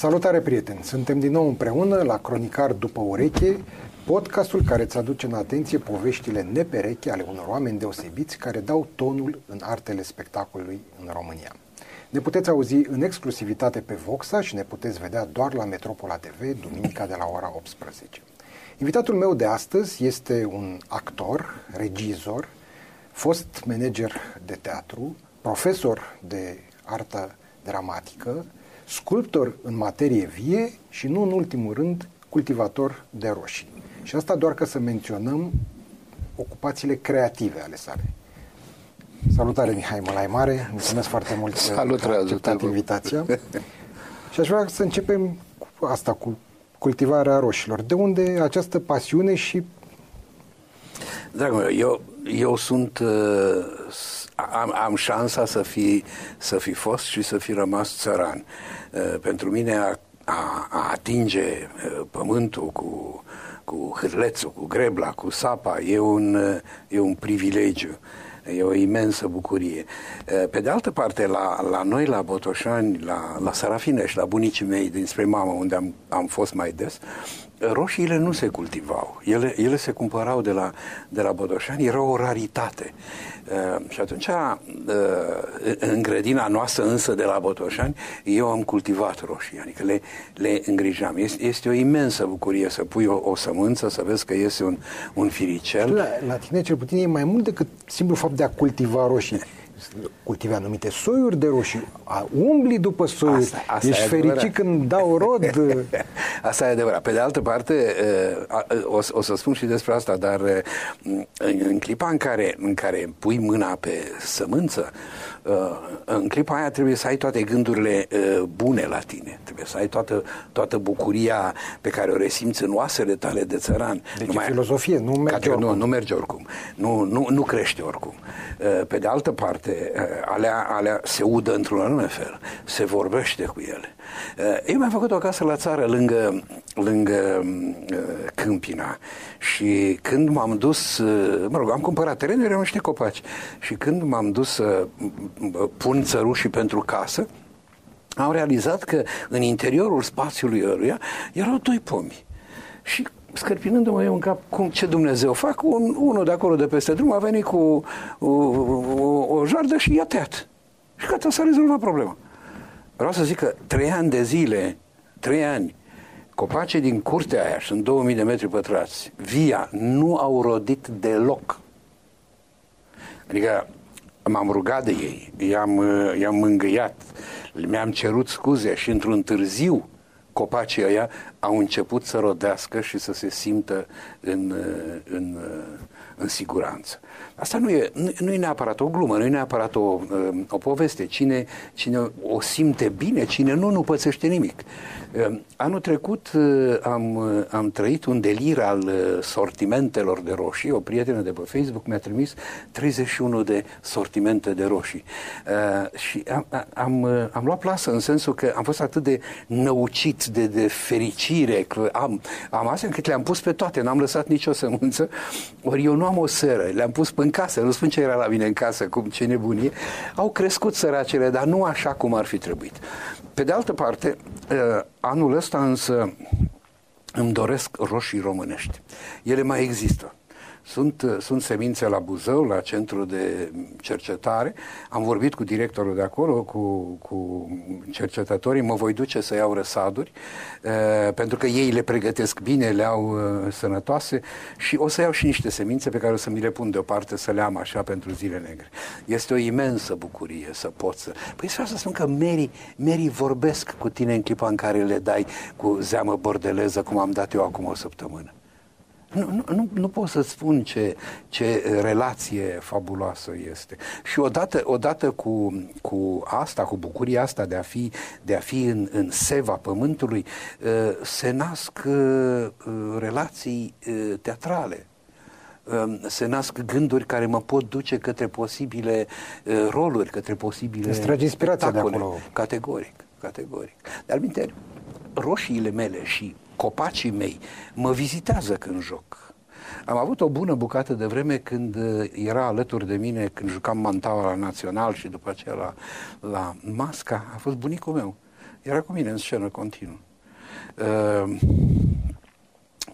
Salutare prieteni! Suntem din nou împreună la Cronicar după ureche, podcastul care îți aduce în atenție poveștile nepereche ale unor oameni deosebiți care dau tonul în artele spectacolului în România. Ne puteți auzi în exclusivitate pe Voxa și ne puteți vedea doar la Metropola TV, duminica de la ora 18. Invitatul meu de astăzi este un actor, regizor, fost manager de teatru, profesor de artă dramatică, sculptor în materie vie și, nu în ultimul rând, cultivator de roșii. Și asta doar ca să menționăm ocupațiile creative ale sale. Salutare, Mihai Mălai Mare, mulțumesc foarte mult Salut, că ai acceptat invitația. și aș vrea să începem cu asta, cu cultivarea roșilor. De unde această pasiune și... Dragul meu, eu, eu sunt... Uh, am, am șansa să fi, să fi fost și să fi rămas țăran. Uh, pentru mine a, a, a atinge uh, pământul cu, cu hârlețul, cu grebla, cu sapa, e un, uh, e un privilegiu. E o imensă bucurie. Pe de altă parte, la, la noi, la Botoșani, la, la Sarafinești, la bunicii mei dinspre mamă, unde am, am fost mai des, roșiile nu se cultivau. Ele, ele se cumpărau de la, de la Bodoșani, era o raritate. Uh, și atunci, uh, în grădina noastră însă de la Botoșani, eu am cultivat roșii, adică le, le îngrijam. Este, este o imensă bucurie să pui o, o sămânță, să vezi că iese un, un firicel. La, la tine, cel puțin, e mai mult decât simplu fapt de a cultiva roșii cultive anumite soiuri de roșii, umbli după soiuri, asta, asta ești fericit când dau rod. asta e adevărat. Pe de altă parte, o, o să spun și despre asta, dar în clipa în care, în care pui mâna pe sămânță, în clipa aia trebuie să ai toate gândurile bune la tine, trebuie să ai toată, toată bucuria pe care o resimți în oasele tale de țăran. Deci Numai, filozofie, nu merge oricum. Nu, nu merge oricum. Nu, nu, nu crește oricum. Pe de altă parte, toate alea, alea se udă într-un anume fel, se vorbește cu ele. Eu mi-am făcut o casă la țară lângă, lângă Câmpina și când m-am dus, mă rog, am cumpărat terenul, erau niște copaci și când m-am dus să pun țărușii pentru casă, am realizat că în interiorul spațiului ăruia erau doi pomi. Și scărpinându-mă eu în cap cum, ce Dumnezeu fac, un, unul de acolo de peste drum a venit cu o, o, o jardă și i-a tăiat. Și gata, s-a rezolvat problema. Vreau să zic că trei ani de zile, trei ani, copacii din curtea aia, sunt 2000 de metri pătrați, via, nu au rodit deloc. Adică m-am rugat de ei, i-am, i-am mângâiat, mi-am cerut scuze și într-un târziu copacii ăia au început să rodească și să se simtă în, în, în siguranță. Asta nu e, nu, nu e neapărat o glumă, nu e neapărat o, o poveste. Cine, cine o simte bine, cine nu, nu pățește nimic. Ehm, anul trecut eh, am, eh, am trăit un delir al eh, sortimentelor de roșii. O prietenă de pe Facebook mi-a trimis 31 de sortimente de roșii. Și am, am, am luat plasă în sensul că am fost atât de năucit de, de fericire că am, am astea încât le-am pus pe toate, n-am lăsat nicio sămânță. Ori eu nu am o seră, le-am pus în casă, nu spun ce era la mine în casă, cum ce nebunie. Au crescut săracele, dar nu așa cum ar fi trebuit. Pe de altă parte, ă, anul ăsta însă îmi doresc roșii românești. Ele mai există. Sunt, sunt semințe la Buzău, la centru de cercetare. Am vorbit cu directorul de acolo, cu, cu cercetătorii. Mă voi duce să iau răsaduri, uh, pentru că ei le pregătesc bine, le au uh, sănătoase și o să iau și niște semințe pe care o să mi le pun deoparte să le am așa pentru zile negre. Este o imensă bucurie să pot să... Păi vreau să spun că Mary, Mary vorbesc cu tine în clipa în care le dai cu zeamă bordeleză, cum am dat eu acum o săptămână. Nu, nu, nu, nu pot să spun ce, ce relație fabuloasă este. Și odată, odată cu, cu asta, cu bucuria asta de a fi, de a fi în, în seva pământului, uh, se nasc uh, relații uh, teatrale um, se nasc gânduri care mă pot duce către posibile roluri, către posibile Îți trage inspirația de acolo. Categoric, categoric. Dar, minte, roșiile mele și copacii mei mă vizitează când joc. Am avut o bună bucată de vreme când uh, era alături de mine, când jucam mantaua la Național și după aceea la, la Masca, a fost bunicul meu. Era cu mine în scenă continuu. Uh,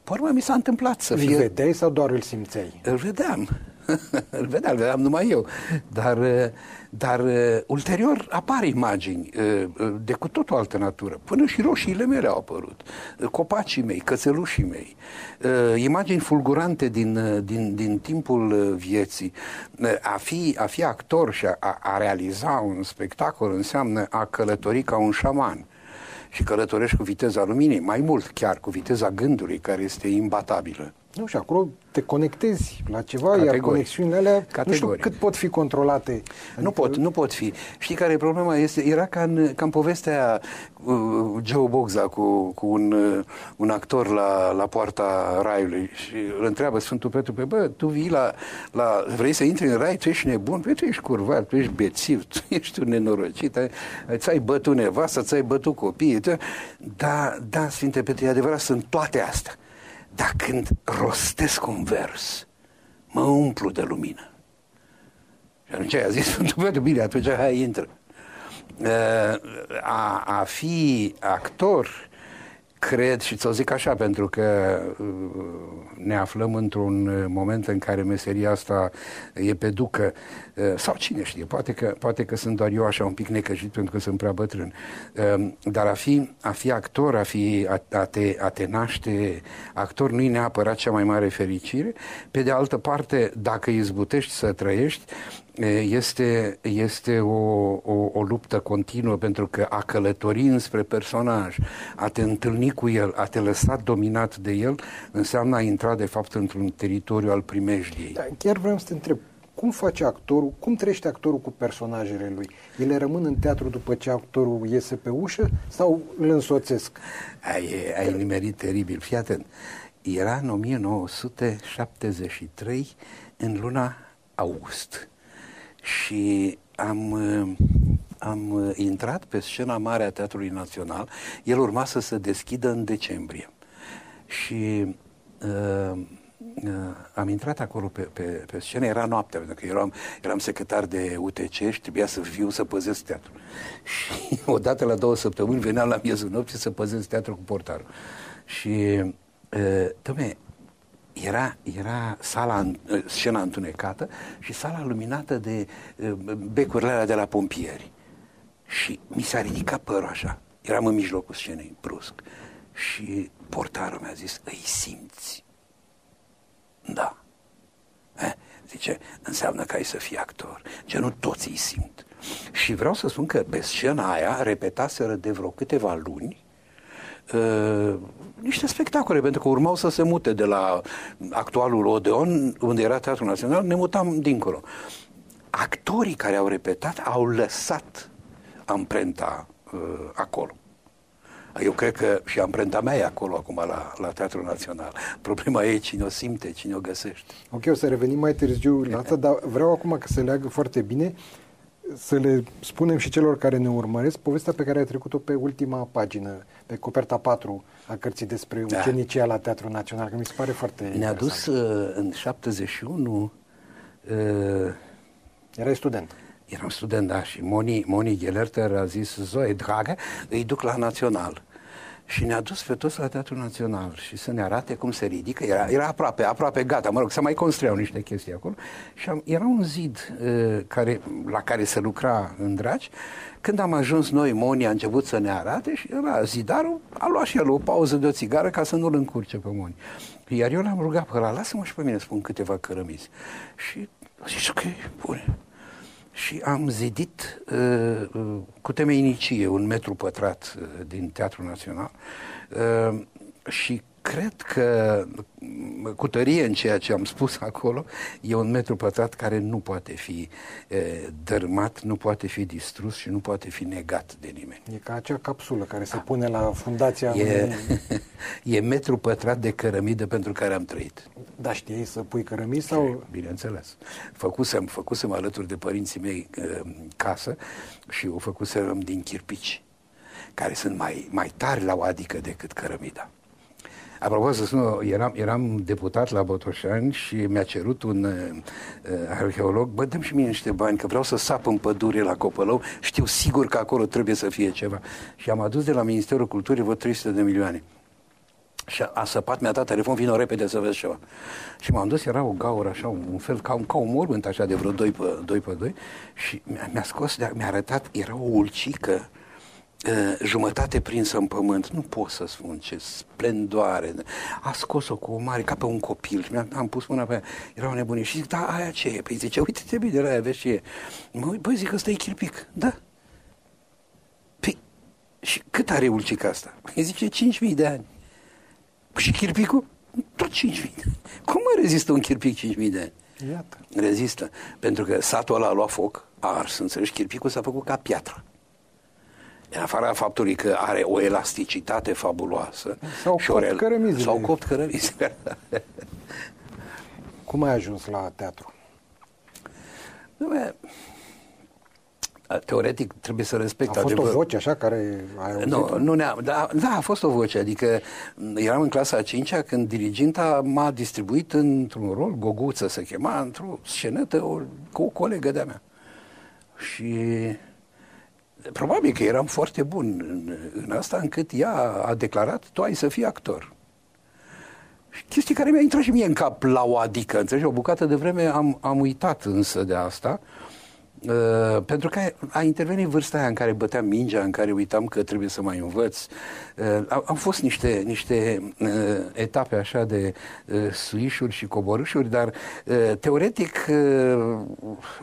pe urmă mi s-a întâmplat să fie... Îl vedeai sau doar îl simțeai? Îl vedeam. îl vedeam, îl vedeam numai eu. Dar, dar ulterior apar imagini de cu tot o altă natură. Până și roșiile mele au apărut. Copacii mei, cățelușii mei. Imagini fulgurante din, din, din timpul vieții. A fi, a fi actor și a, a realiza un spectacol înseamnă a călători ca un șaman și călătorești cu viteza luminii, mai mult chiar cu viteza gândului, care este imbatabilă. Nu, și acolo te conectezi la ceva, Categoric. iar conexiunile alea, Categoric. nu știu cât pot fi controlate. Adică... Nu pot, nu pot fi. Știi care e problema? Este, era ca în, ca în povestea uh, Joe Bogza cu, cu un, uh, un actor la, la poarta raiului și îl întreabă Sfântul Petru, pe bă, tu vii la, la, vrei să intri în rai, tu ești nebun, păi tu ești curvat, tu ești bețiv, tu ești un nenorocit, ai, ți-ai bătut nevasta, ți-ai bătut copiii, da, da, Sfinte Petru, e adevărat, sunt toate astea. Dar când rostesc un vers, mă umplu de lumină. Și atunci a zis Sfântul Petru, bine, atunci hai, intră. A, a fi actor cred și ți-o zic așa pentru că uh, ne aflăm într-un moment în care meseria asta e pe ducă uh, sau cine știe, poate că, poate că sunt doar eu așa un pic necăjit pentru că sunt prea bătrân uh, dar a fi, a fi actor, a, fi, a, a, te, a te naște actor nu e neapărat cea mai mare fericire pe de altă parte, dacă izbutești să trăiești este, este o, o, o luptă continuă pentru că a călători înspre personaj, a te întâlni cu el, a te lăsa dominat de el, înseamnă a intra de fapt într-un teritoriu al primejdiei. Da, chiar vreau să te întreb, cum face actorul, cum trăiește actorul cu personajele lui? Ele rămân în teatru după ce actorul iese pe ușă sau îl însoțesc? Ai, ai nimerit teribil. Fii atent. Era în 1973, în luna august și am, uh, am uh, intrat pe scena mare a Teatrului Național. El urma să se deschidă în decembrie. Și uh, uh, am intrat acolo pe, pe, pe scenă, era noaptea, pentru că eram, eram secretar de UTC și trebuia să fiu să păzesc teatru. Și odată la două săptămâni veneam la miezul nopții să păzesc teatru cu portarul. Și, uh, dom'le, era, era sala, eh, scena întunecată și sala luminată de eh, becurile alea de la pompieri. Și mi s-a ridicat părul așa. Eram în mijlocul scenei, brusc. Și portarul mi-a zis, îi simți? Da. Eh? Zice, înseamnă că ai să fii actor. Ce nu toți îi simt. Și vreau să spun că pe scena aia repetaseră de vreo câteva luni uh, niște spectacole, pentru că urmau să se mute de la actualul Odeon, unde era Teatrul Național, ne mutam dincolo. Actorii care au repetat au lăsat amprenta uh, acolo. Eu cred că și amprenta mea e acolo acum la, la Teatrul Național. Problema e cine o simte, cine o găsește. Ok, o să revenim mai târziu la asta, dar vreau acum că se leagă foarte bine să le spunem și celor care ne urmăresc povestea pe care ai trecut-o pe ultima pagină, pe coperta 4 a cărții despre da. ucenicia la Teatrul Național, că mi se pare foarte Ne-a dus uh, în 71... Uh, Erai student. Eram student, da, și Moni, Moni Gelerter a zis, Zoe, dragă, îi duc la Național și ne-a dus pe toți la Teatrul Național și să ne arate cum se ridică. Era, era aproape, aproape gata, mă rog, să mai construiau niște chestii acolo. Și am, era un zid uh, care, la care se lucra în dragi. Când am ajuns noi, Moni a început să ne arate și era zidarul, a luat și el o pauză de o țigară ca să nu-l încurce pe Moni. Iar eu l-am rugat pe ăla, lasă-mă și pe mine spun câteva cărămizi. Și a zis, ok, bune și am zidit uh, uh, cu temenicie un metru pătrat uh, din Teatrul Național uh, și cred că cu tărie în ceea ce am spus acolo, e un metru pătrat care nu poate fi e, dărmat, nu poate fi distrus și nu poate fi negat de nimeni. E ca acea capsulă care se pune la fundația... E, e metru pătrat de cărămidă pentru care am trăit. Da, știi să pui cărămidă sau... Bineînțeles. Făcusem, făcusem alături de părinții mei casă și o făcusem din chirpici care sunt mai, mai tari la o adică decât cărămida. Apropo, să spun, eram, eram deputat la Botoșani și mi-a cerut un uh, arheolog, bă, dăm și mie niște bani, că vreau să sap în pădure la Copălău, știu sigur că acolo trebuie să fie ceva. Și am adus de la Ministerul Culturii vreo 300 de milioane. Și a săpat, mi-a dat telefon, vină repede să vezi ceva. Și m-am dus, era o gaură așa, un fel ca, ca un mormânt așa de vreo 2 pe 2, pe 2 și mi-a, mi-a scos, mi-a arătat, era o ulcică uh, jumătate prinsă în pământ. Nu pot să spun ce splendoare. A scos-o cu o mare, ca pe un copil. Și am pus mâna pe ea. Era o nebunie. Și zic, da, aia ce e? Păi zice, uite-te bine la aia, vezi ce e. Mă, băi, zic, ăsta e chirpic. Da. Păi, și cât are ulcica asta? Păi zice, 5.000 de ani. Păi și chirpicul? Tot 5.000 de ani. Cum mai rezistă un chirpic 5.000 de ani? Iată. Rezistă. Pentru că satul ăla a luat foc, a ars, înțelegi, chirpicul s-a făcut ca piatră. În afara faptului că are o elasticitate fabuloasă. S-au și copt o rel- cărămizile. S-au copt cărămizile. Cum ai ajuns la teatru? Dom'le, Teoretic trebuie să respect A fost adevăr- o voce așa care ai auzit Nu, nu ne da, da, a fost o voce, adică m, eram în clasa a cincea când diriginta m-a distribuit într-un rol, Goguță se chema, într-o scenetă o, cu o colegă de-a mea. Și probabil că eram foarte bun în, în asta, încât ea a declarat, tu ai să fii actor. Și chestie care mi-a intrat și mie în cap la o adică, înțelegi? O bucată de vreme am, am uitat însă de asta, uh, pentru că a intervenit vârsta aia în care băteam mingea, în care uitam că trebuie să mai învăț. Uh, au, au fost niște, niște uh, etape așa de uh, suișuri și coborâșuri, dar uh, teoretic uh,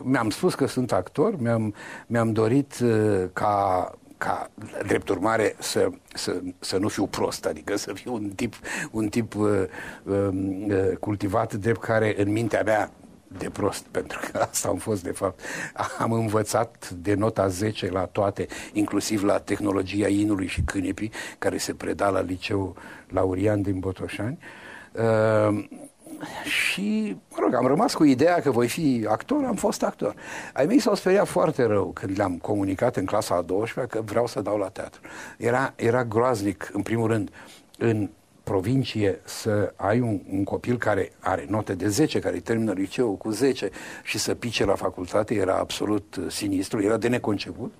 mi-am spus că sunt actor, mi-am, mi-am dorit uh, ca ca drept urmare să, să, să nu fiu prost, adică să fiu un tip, un tip uh, uh, cultivat drept care în mintea mea de prost, pentru că asta am fost de fapt. Am învățat de nota 10 la toate, inclusiv la tehnologia inului și câinepii, care se preda la liceu Laurian din Botoșani. Uh, și, mă rog, am rămas cu ideea că voi fi actor, am fost actor. Ai mei s-au speriat foarte rău când le-am comunicat în clasa a 12 că vreau să dau la teatru. Era, era groaznic, în primul rând, în provincie să ai un, un copil care are note de 10, care termină liceul cu 10 și să pice la facultate era absolut uh, sinistru, era de neconceput.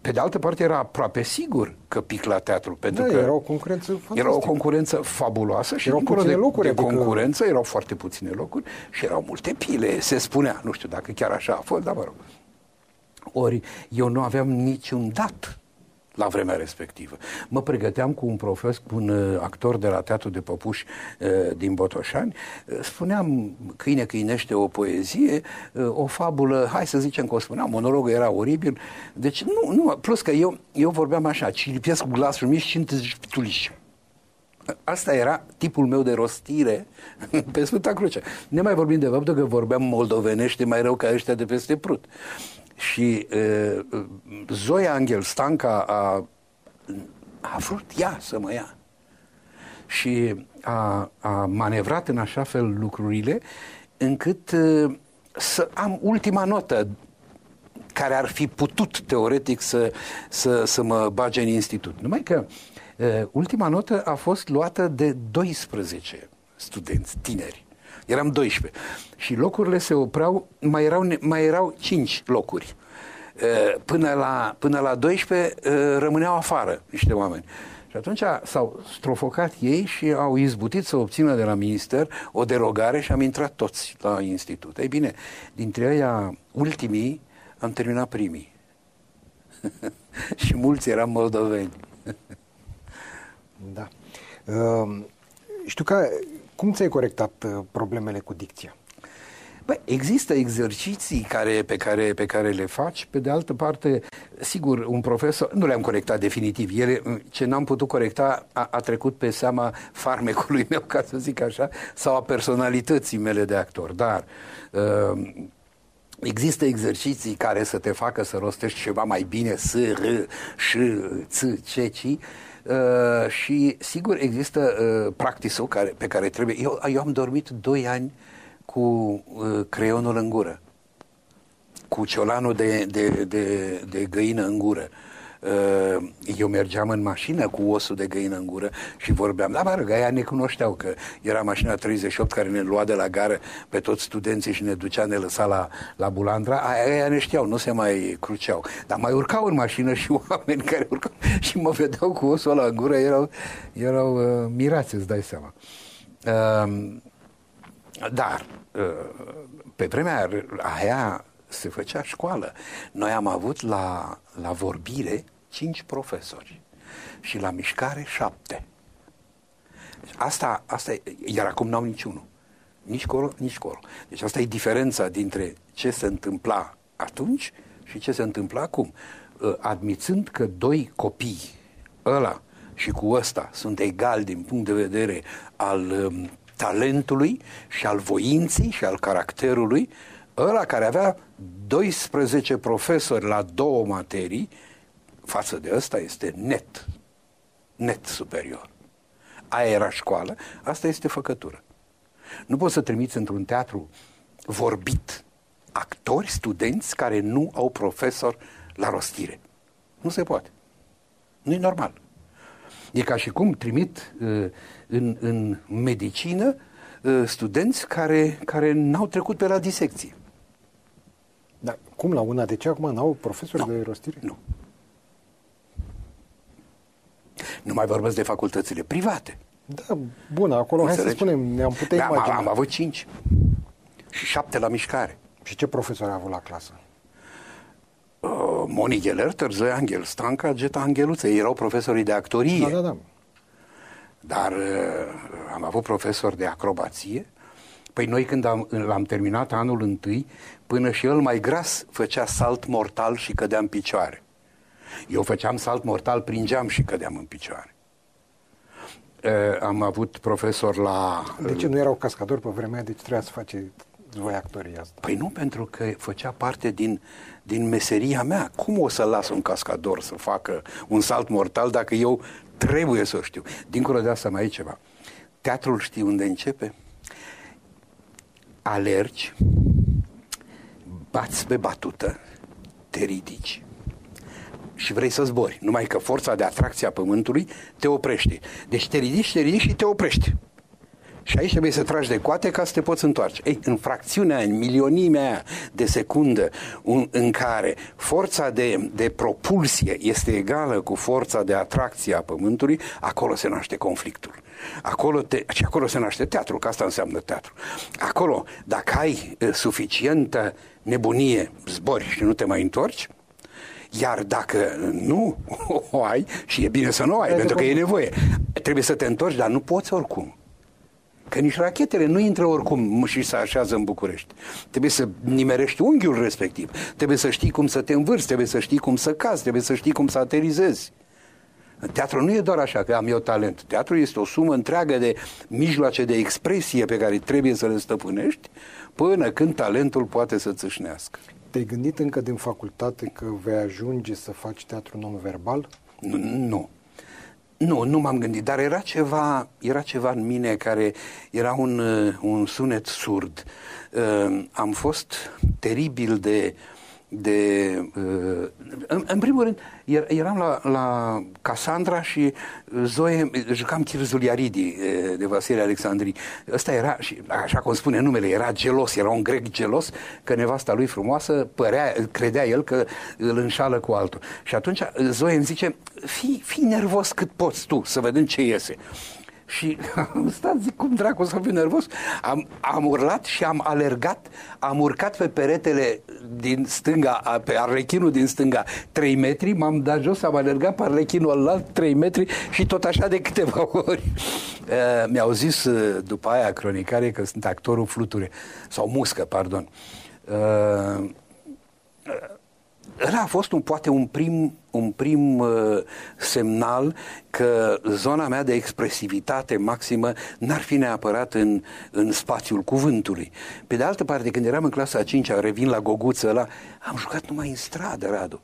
Pe de altă parte era aproape sigur că pic la teatru, pentru Da, că era o concurență era o fantastică. concurență fabuloasă și Erau dincolo puține de, locuri, de adică- concurență erau foarte puține locuri și erau multe pile, se spunea, nu știu dacă chiar așa a fost, dar mă rog. Ori eu nu aveam niciun dat la vremea respectivă. Mă pregăteam cu un profesor, cu un uh, actor de la Teatru de Păpuși uh, din Botoșani, uh, spuneam câine câinește o poezie, uh, o fabulă, hai să zicem că o spuneam, monologul era oribil, deci nu, nu, plus că eu, eu vorbeam așa, ci lipesc glasul mic și tuliș. Asta era tipul meu de rostire pe Sfânta Cruce. Ne mai vorbim de faptul că vorbeam moldovenește mai rău ca ăștia de peste Prut. Și uh, Zoia Angel Stanca a, a vrut ea să mă ia. Și a, a manevrat în așa fel lucrurile încât uh, să am ultima notă care ar fi putut teoretic să, să, să mă bage în institut. Numai că uh, ultima notă a fost luată de 12 studenți tineri. Eram 12. Și locurile se opreau, mai erau, ne- mai erau 5 locuri. Uh, Până la, până la 12 uh, rămâneau afară niște oameni. Și atunci s-au strofocat ei și au izbutit să obțină de la minister o derogare și am intrat toți la institut. Ei bine, dintre ăia ultimii am terminat primii. și mulți eram moldoveni. Da. Uh, știu că, cum ți-ai corectat uh, problemele cu dicția? Bă, există exerciții care, pe, care, pe care le faci, pe de altă parte, sigur, un profesor, nu le-am corectat definitiv, ele, ce n-am putut corecta a, a trecut pe seama farmecului meu, ca să zic așa, sau a personalității mele de actor, dar uh, Există exerciții care să te facă să rostești ceva mai bine, s, r, ș, ț, ce, ci, uh, și sigur există uh, practisul care, pe care trebuie... Eu, eu am dormit doi ani cu uh, creionul în gură, cu ciolanul de, de, de, de găină în gură. Uh, eu mergeam în mașină cu osul de găină în gură și vorbeam, da, mă rog, aia ne cunoșteau că era mașina 38 care ne lua de la gară pe toți studenții și ne ducea, ne lăsa la, la Bulandra, aia, aia ne știau, nu se mai cruceau. Dar mai urcau în mașină și oameni care urcau și mă vedeau cu osul ăla în gură, erau, erau uh, mirați, îți dai seama. Uh, dar, uh, pe vremea aia se făcea școală. Noi am avut la, la vorbire cinci profesori și la mișcare șapte. Deci asta, asta e, iar acum n-au niciunul. Nici colo, nici colo. Deci asta e diferența dintre ce se întâmpla atunci și ce se întâmplă acum. Ă, admițând că doi copii, ăla și cu ăsta, sunt egali din punct de vedere al um, talentului și al voinței și al caracterului, ăla care avea 12 profesori la două materii, față de ăsta este net, net superior. Aia era școală, asta este făcătură. Nu poți să trimiți într-un teatru vorbit actori, studenți care nu au profesor la rostire. Nu se poate. Nu e normal. E ca și cum trimit uh, în, în medicină uh, studenți care, care n-au trecut pe la disecție. Dar cum la una? De ce acum n-au profesori no. de rostire? Nu. Nu mai vorbesc de facultățile private. Da, bun, acolo, hai să spunem, ne-am putea da, imagina. Am, am avut cinci și șapte la mișcare. Și ce profesori a avut la clasă? Uh, Moni Geller, Tărzoi Angel, Stanca, Geta Angeluță. Ei erau profesorii de actorie. Da, da, da. Dar uh, am avut profesori de acrobație. Păi noi când am, l-am terminat anul întâi, până și el mai gras făcea salt mortal și cădea în picioare. Eu făceam salt mortal prin geam și cădeam în picioare. Uh, am avut profesor la... De ce nu erau cascadori pe vremea, deci trebuia să face voi actoria asta? Păi nu, pentru că făcea parte din, din meseria mea. Cum o să las un cascador să facă un salt mortal dacă eu trebuie să o știu? Dincolo de asta mai e ceva. Teatrul știi unde începe? Alergi, bați pe batută, te ridici și vrei să zbori. Numai că forța de atracție a pământului te oprește. Deci te ridici, te ridici și te oprești. Și aici trebuie să tragi de coate ca să te poți întoarce. Ei, în fracțiunea, în milionimea aia de secundă un, în care forța de, de propulsie este egală cu forța de atracție a Pământului, acolo se naște conflictul. Acolo, te, și acolo se naște teatru, că asta înseamnă teatru. Acolo, dacă ai suficientă nebunie, zbori și nu te mai întorci, iar dacă nu o ai, și e bine să nu o ai, pentru că e nevoie, trebuie să te întorci, dar nu poți oricum. Că nici rachetele nu intră oricum și se așează în București. Trebuie să nimerești unghiul respectiv. Trebuie să știi cum să te învârți, trebuie să știi cum să cazi, trebuie să știi cum să aterizezi. Teatru nu e doar așa că am eu talent. Teatru este o sumă întreagă de mijloace de expresie pe care trebuie să le stăpânești până când talentul poate să țâșnească. Te-ai gândit încă din facultate că vei ajunge să faci teatru non-verbal? Nu, nu. Nu, nu m-am gândit, dar era ceva, era ceva în mine care era un, uh, un sunet surd. Uh, am fost teribil de uh, de... Uh, în, în primul rând, er, eram la, la Cassandra și Zoe, jucam Chirzul Iaridi uh, de Vasile Alexandrii. Ăsta era, și așa cum spune numele, era gelos, era un grec gelos, că nevasta lui frumoasă părea, credea el că îl înșală cu altul. Și atunci Zoe îmi zice, fii, fii nervos cât poți tu, să vedem ce iese. Și am stat, zic, cum dracu să fiu nervos? Am, am urlat și am alergat, am urcat pe peretele din stânga, pe arlechinul din stânga 3 metri, m-am dat jos, am alergat pe arlechinul alt 3 metri și tot așa de câteva ori. Uh, mi-au zis uh, după aia cronicare că sunt actorul fluture, sau muscă, pardon. Uh, ăla a fost un, poate un prim, un prim uh, semnal că zona mea de expresivitate maximă n-ar fi neapărat în, în spațiul cuvântului. Pe de altă parte, când eram în clasa a 5 revin la goguță ăla, am jucat numai în stradă, Radu.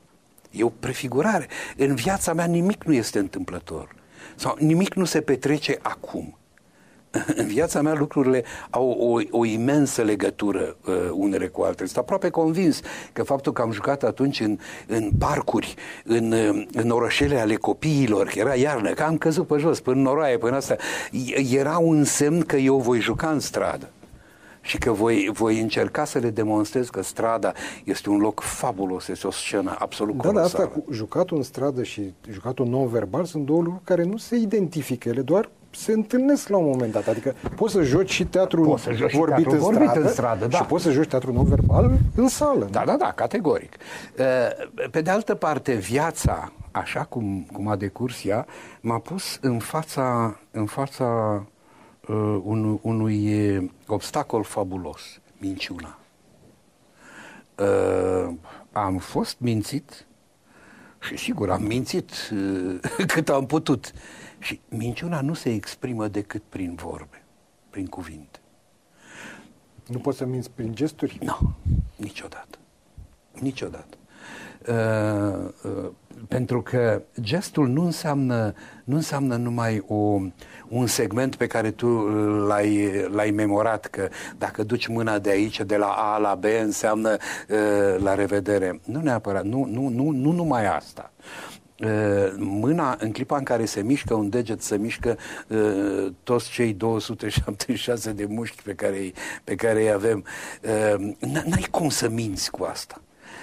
E o prefigurare. În viața mea nimic nu este întâmplător. Sau nimic nu se petrece acum. În viața mea lucrurile au o, o imensă legătură uh, unele cu altele. Sunt aproape convins că faptul că am jucat atunci în, în parcuri, în, uh, în orășele ale copiilor, că era iarnă, că am căzut pe jos, până noroaie, până asta, era un semn că eu voi juca în stradă și că voi, voi încerca să le demonstrez că strada este un loc fabulos, este o scenă absolut da, colosală. Da, asta cu jucatul în stradă și jucatul non-verbal sunt două lucruri care nu se identifică, ele doar se întâlnesc la un moment dat. Adică poți să joci și teatru poți să joci vorbit, teatru în, vorbit stradă, în stradă da. și poți să joci teatru non-verbal în sală. Da, da, da, categoric. Uh, pe de altă parte, viața, așa cum, cum a decurs ea, m-a pus în fața, în fața uh, un, unui obstacol fabulos, minciuna. Uh, am fost mințit și sigur am mințit uh, cât am putut. Și minciuna nu se exprimă decât prin vorbe, prin cuvinte. Nu poți să minți prin gesturi? Nu, niciodată. Niciodată. Uh, uh, pentru că gestul nu înseamnă, nu înseamnă numai o, un segment pe care tu l-ai, l-ai memorat, că dacă duci mâna de aici, de la A la B, înseamnă uh, la revedere. Nu neapărat, nu, nu, nu, nu numai asta mâna, în clipa în care se mișcă un deget, se mișcă uh, toți cei 276 de mușchi pe care, pe care îi avem. Uh, n-ai cum să minți cu asta.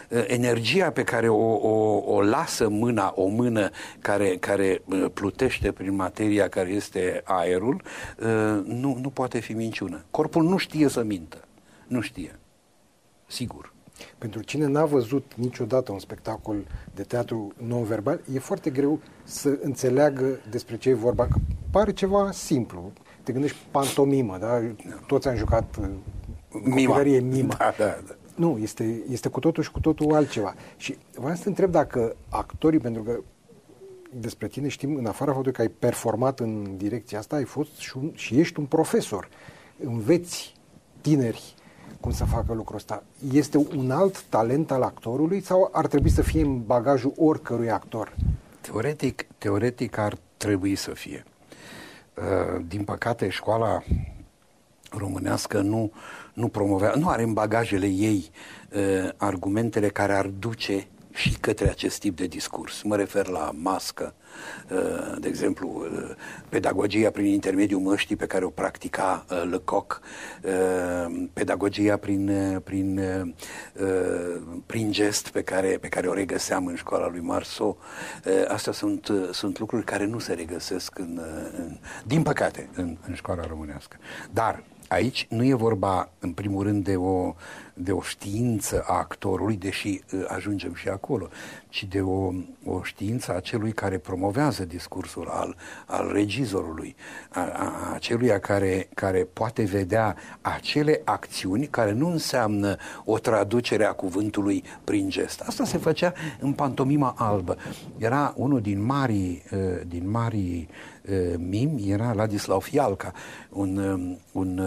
Uh, energia pe care o, o, o lasă mâna, o mână care, care plutește prin materia care este aerul, nu, nu poate fi minciună. Corpul nu știe să mintă. Nu știe. Sigur. Pentru cine n-a văzut niciodată un spectacol de teatru non-verbal, e foarte greu să înțeleagă despre ce e vorba. Că pare ceva simplu. Te gândești pantomimă, da? Toți am jucat uh, mima. mima. Da, da, da. Nu, este, este cu totul și cu totul altceva. Și vreau să te întreb dacă actorii, pentru că despre tine știm, în afara faptului că ai performat în direcția asta, ai fost și, un, și ești un profesor. Înveți tineri cum să facă lucrul ăsta. Este un alt talent al actorului sau ar trebui să fie în bagajul oricărui actor? Teoretic, teoretic ar trebui să fie. Uh, din păcate, școala românească nu, nu promovează, nu are în bagajele ei uh, argumentele care ar duce și către acest tip de discurs. Mă refer la mască, uh, de exemplu, uh, pedagogia prin intermediul măștii pe care o practica uh, Lecoq, pedagogia prin, prin, prin gest pe care, pe care o regăseam în școala lui Marceau. Astea sunt, sunt lucruri care nu se regăsesc, în, în, din păcate, în, în școala românească. Dar aici nu e vorba, în primul rând, de o de o știință a actorului, deși uh, ajungem și acolo, ci de o, o știință a celui care promovează discursul, al, al regizorului, a, a, a celuia care, care poate vedea acele acțiuni care nu înseamnă o traducere a cuvântului prin gest. Asta se făcea în pantomima albă. Era unul din marii, uh, din marii uh, mim, era Ladislav Fialca, un, un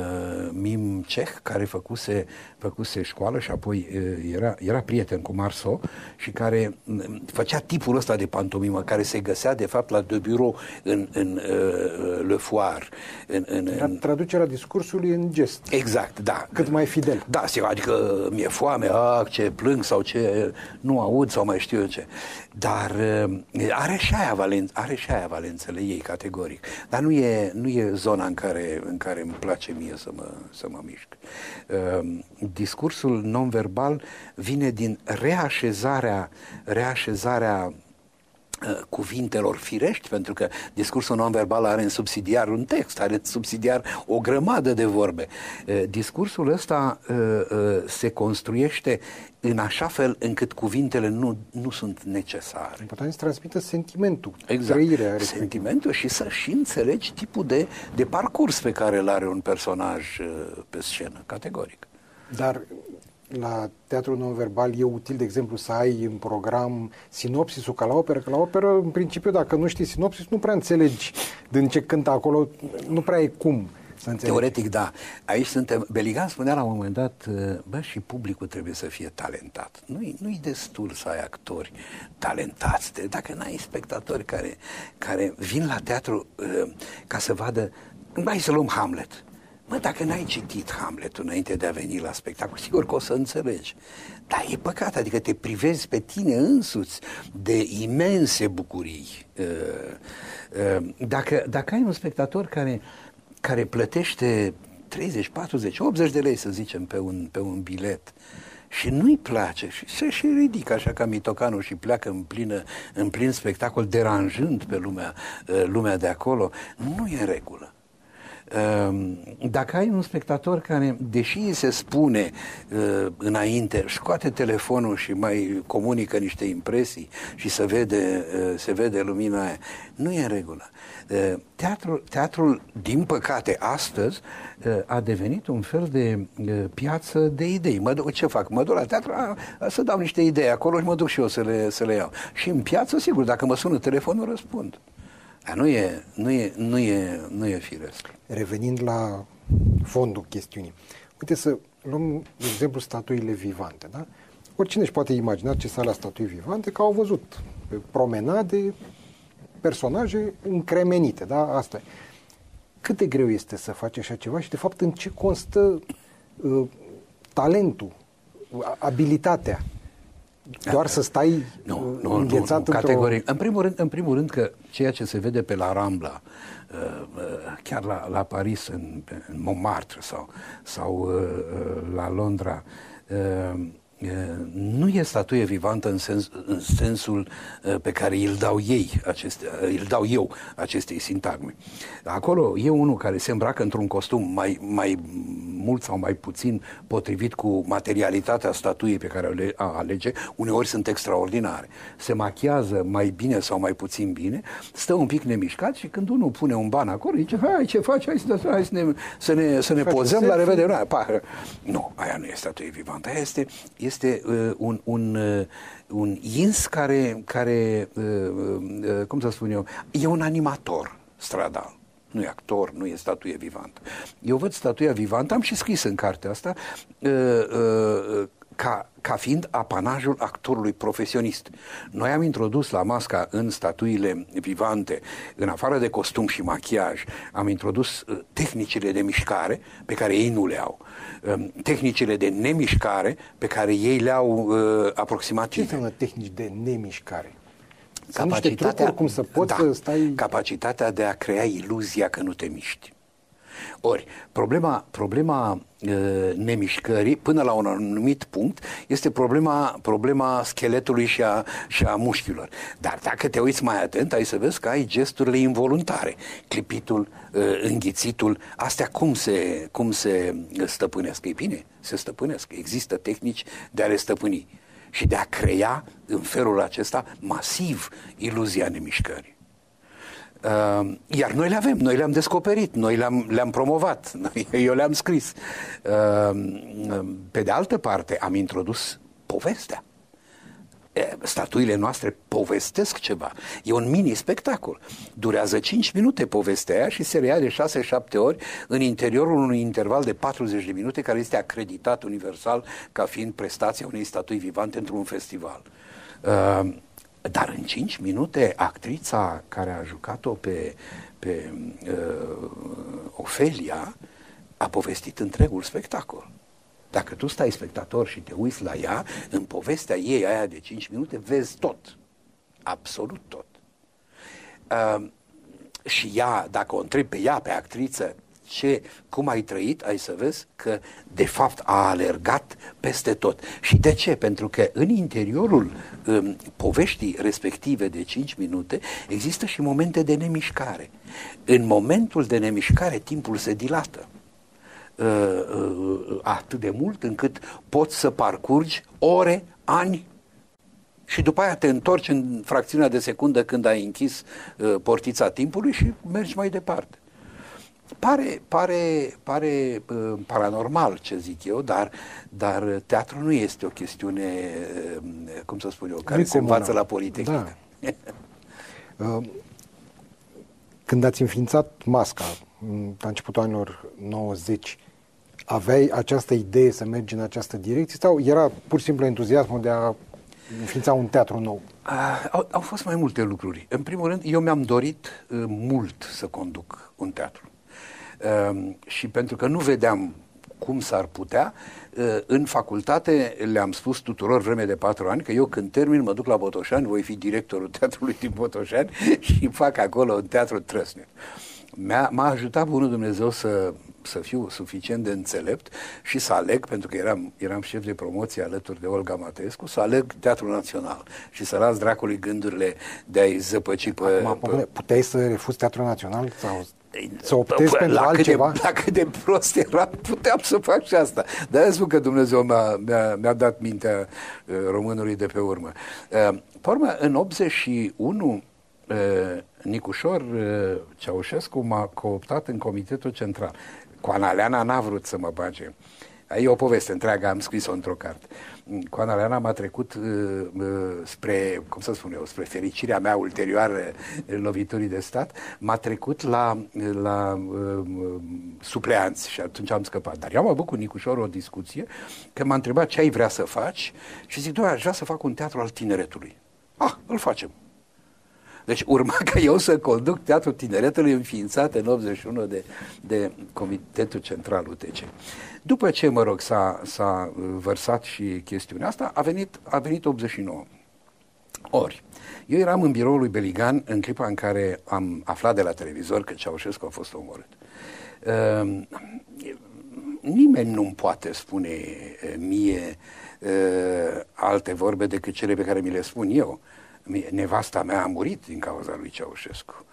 mim ceh care făcuse, făcuse făcuse școală și apoi era, era prieten cu Marceau și care făcea tipul ăsta de pantomimă, care se găsea de fapt la de bureau în, în uh, Le Foire. În, în, în... Traducerea discursului în gest. Exact, da. Cât mai fidel. Da, adică mi-e foame, a, ce plâng sau ce nu aud sau mai știu eu ce. Dar are și aia, valen, are și aia valențele ei, categoric. Dar nu e, nu e zona în care, în care îmi place mie să mă, să mă mișc. Uh, discursul non-verbal vine din reașezarea, reașezarea uh, cuvintelor firești, pentru că discursul non-verbal are în subsidiar un text, are în subsidiar o grămadă de vorbe. Uh, discursul ăsta uh, se construiește în așa fel încât cuvintele nu, nu sunt necesare. Important să transmită sentimentul, exact. trăirea. Sentimentul și să și înțelegi tipul de, de parcurs pe care îl are un personaj pe scenă, categoric. Dar la teatrul non-verbal e util, de exemplu, să ai în program sinopsisul ca la operă, că la operă, în principiu, dacă nu știi sinopsis, nu prea înțelegi din ce cântă acolo, nu prea e cum să înțelegi. Teoretic, da. Aici suntem... Beligan spunea la un moment dat, bă, și publicul trebuie să fie talentat. Nu-i, nu-i destul să ai actori talentați. Dacă n-ai spectatori care, care vin la teatru uh, ca să vadă Hai să luăm Hamlet. Mă, dacă n-ai citit Hamlet înainte de a veni la spectacol, sigur că o să înțelegi. Dar e păcat, adică te privezi pe tine însuți de imense bucurii. Uh, uh, dacă, dacă ai un spectator care, care plătește 30, 40, 80 de lei, să zicem, pe un, pe un bilet, și nu-i place și se și ridică așa ca mitocanul și pleacă în, plină, în plin spectacol, deranjând pe lumea, uh, lumea de acolo, nu e în regulă. Ehm, dacă ai un spectator care, deși se spune uh, înainte, scoate telefonul și mai comunică niște impresii și se vede, uh, se vede lumina aia, nu e în regulă. Uh, teatrul, teatrul, din păcate, astăzi a devenit un fel de piață de idei. Mă duc, ce fac? Mă duc la teatru a, a, să dau niște idei acolo și mă duc și eu să le, să le iau. Și în piață, sigur, dacă mă sună telefonul, răspund. Dar nu e, nu e, nu e, nu e firesc. Revenind la fondul chestiunii. Uite să luăm, de exemplu, statuile vivante. Da? Oricine își poate imagina ce sunt la statui vivante, că au văzut pe promenade personaje încremenite. Da? Asta e. Cât de greu este să faci așa ceva și, de fapt, în ce constă uh, talentul, abilitatea doar să stai nu, nu, înghețat nu, nu, categoric. În primul, rând, în primul rând că ceea ce se vede pe la Rambla, uh, uh, chiar la, la Paris, în, în Montmartre sau, sau uh, la Londra, nu e statuie vivantă în, sens, în sensul pe care îl dau ei, aceste, îl dau eu acestei sintagme. Acolo e unul care se îmbracă într-un costum mai, mai mult sau mai puțin potrivit cu materialitatea statuiei pe care o alege, uneori sunt extraordinare. Se machiază mai bine sau mai puțin bine, stă un pic nemișcat și când unul pune un ban acolo, zice, hai, ce faci, hai să, hai să ne, să ne, să ne pozăm, la revedere. Nu, aia nu e statuie vivantă, aia este, este uh, un, un, uh, un ins care, care uh, uh, cum să spun eu, e un animator stradal nu e actor, nu e statuie vivantă. Eu văd statuia vivantă, am și scris în cartea asta, uh, uh, ca, ca fiind apanajul actorului profesionist. Noi am introdus la masca în statuile vivante, în afară de costum și machiaj, am introdus uh, tehnicile de mișcare pe care ei nu le au. Uh, tehnicile de nemișcare pe care ei le au uh, aproximativ. Ce înseamnă tehnici de nemișcare? capacitatea, cum să poți da, să stai... capacitatea de a crea iluzia că nu te miști. Ori, problema, problema e, nemișcării, până la un anumit punct, este problema, problema scheletului și a, și a mușchilor. Dar dacă te uiți mai atent, ai să vezi că ai gesturile involuntare. Clipitul, e, înghițitul, astea cum se, cum se stăpânesc? E bine, se stăpânesc. Există tehnici de a le stăpâni și de a crea în felul acesta masiv iluzia nemișcării. Uh, iar noi le avem, noi le-am descoperit, noi le-am, le-am promovat, eu le-am scris. Uh, pe de altă parte, am introdus povestea statuile noastre povestesc ceva. E un mini-spectacol. Durează 5 minute povestea aia și se reia de 6-7 ori în interiorul unui interval de 40 de minute care este acreditat universal ca fiind prestația unei statui vivante într-un festival. Uh, dar în 5 minute actrița care a jucat-o pe, pe uh, Ofelia a povestit întregul spectacol. Dacă tu stai spectator și te uiți la ea, în povestea ei aia de 5 minute, vezi tot. Absolut tot. Uh, și ea, dacă o întrebi pe ea, pe actriță, ce, cum ai trăit, ai să vezi că de fapt a alergat peste tot. Și de ce? Pentru că în interiorul um, poveștii respective de 5 minute există și momente de nemișcare. În momentul de nemișcare timpul se dilată. Uh, uh, atât de mult încât poți să parcurgi ore, ani și după aia te întorci în fracțiunea de secundă când ai închis uh, portița timpului și mergi mai departe. Pare, pare, pare uh, paranormal ce zic eu, dar, dar teatrul nu este o chestiune, uh, cum să spun eu, care se învață la Politehnică. Da. uh, când ați înființat masca, la începutul anilor 90, aveai această idee să mergi în această direcție sau era pur și simplu entuziasmul de a înființa un teatru nou? Uh, au, au fost mai multe lucruri. În primul rând, eu mi-am dorit uh, mult să conduc un teatru. Uh, și pentru că nu vedeam cum s-ar putea, uh, în facultate le-am spus tuturor vreme de patru ani că eu când termin mă duc la Botoșani, voi fi directorul teatrului din Botoșani și fac acolo un teatru trăsnet. M-a, m-a ajutat Bunul Dumnezeu să, să fiu suficient de înțelept și să aleg, pentru că eram, eram șef de promoție alături de Olga Matescu, să aleg Teatrul Național și să las dracului gândurile de a-i zăpăci pe... Acum, pe... puteai să refuzi Teatrul Național sau să optezi la pentru cât altceva? De, la cât de prost era, puteam să fac și asta. Dar spun că Dumnezeu mi-a, mi-a, mi-a dat mintea uh, românului de pe urmă. Uh, pe urmă, în 81, uh, Nicușor uh, Ceaușescu m-a cooptat în Comitetul Central. Coana Leana n-a vrut să mă bage. E o poveste întreagă, am scris-o într-o carte. Coana Leana m-a trecut uh, uh, spre, cum să spun eu, spre fericirea mea ulterioară loviturii de stat, m-a trecut la, la uh, supleanți și atunci am scăpat. Dar eu am avut cu Nicușor o discuție că m-a întrebat ce ai vrea să faci și zic, doamne, aș vrea să fac un teatru al tineretului. Ah, îl facem. Deci urma ca eu să conduc Teatrul Tineretului înființat în 81 de, de Comitetul Central UTC. După ce, mă rog, s-a, s-a vărsat și chestiunea asta, a venit, a venit 89. Ori, eu eram în biroul lui Beligan în clipa în care am aflat de la televizor că Ceaușescu a fost omorât. Uh, nimeni nu-mi poate spune uh, mie uh, alte vorbe decât cele pe care mi le spun eu. Uh, nevasta mea a murit din cauza lui Ceaușescu.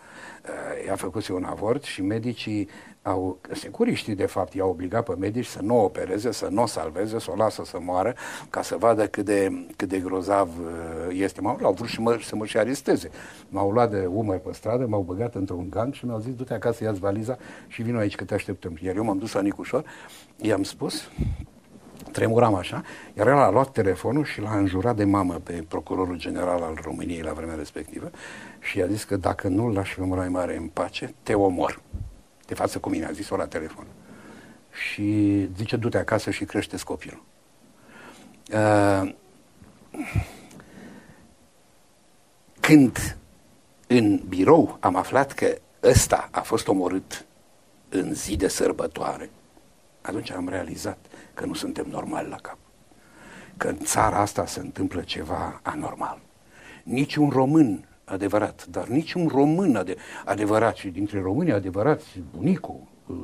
Uh, i-a făcut un avort și medicii au, securiștii de fapt i-au obligat pe medici să nu o opereze, să nu o salveze, să o lasă să moară, ca să vadă cât de, cât de grozav uh, este. M-au luat, vrut și mă, să mă și aresteze. M-au luat de umăr pe stradă, m-au băgat într-un gang și mi-au zis, du-te acasă, ia-ți valiza și vino aici că te așteptăm. Iar eu m-am dus la Nicușor, i-am spus, tremuram așa, iar el a luat telefonul și l-a înjurat de mamă pe procurorul general al României la vremea respectivă și i-a zis că dacă nu-l lași pe mai mare în pace, te omor. De față cu mine, a zis-o la telefon. Și zice, du-te acasă și crește copilul. Uh, când în birou am aflat că ăsta a fost omorât în zi de sărbătoare, atunci am realizat că nu suntem normali la cap. Că în țara asta se întâmplă ceva anormal. Nici un român adevărat, dar nici un român ade- adevărat și dintre românii adevărați, bunicul, uh,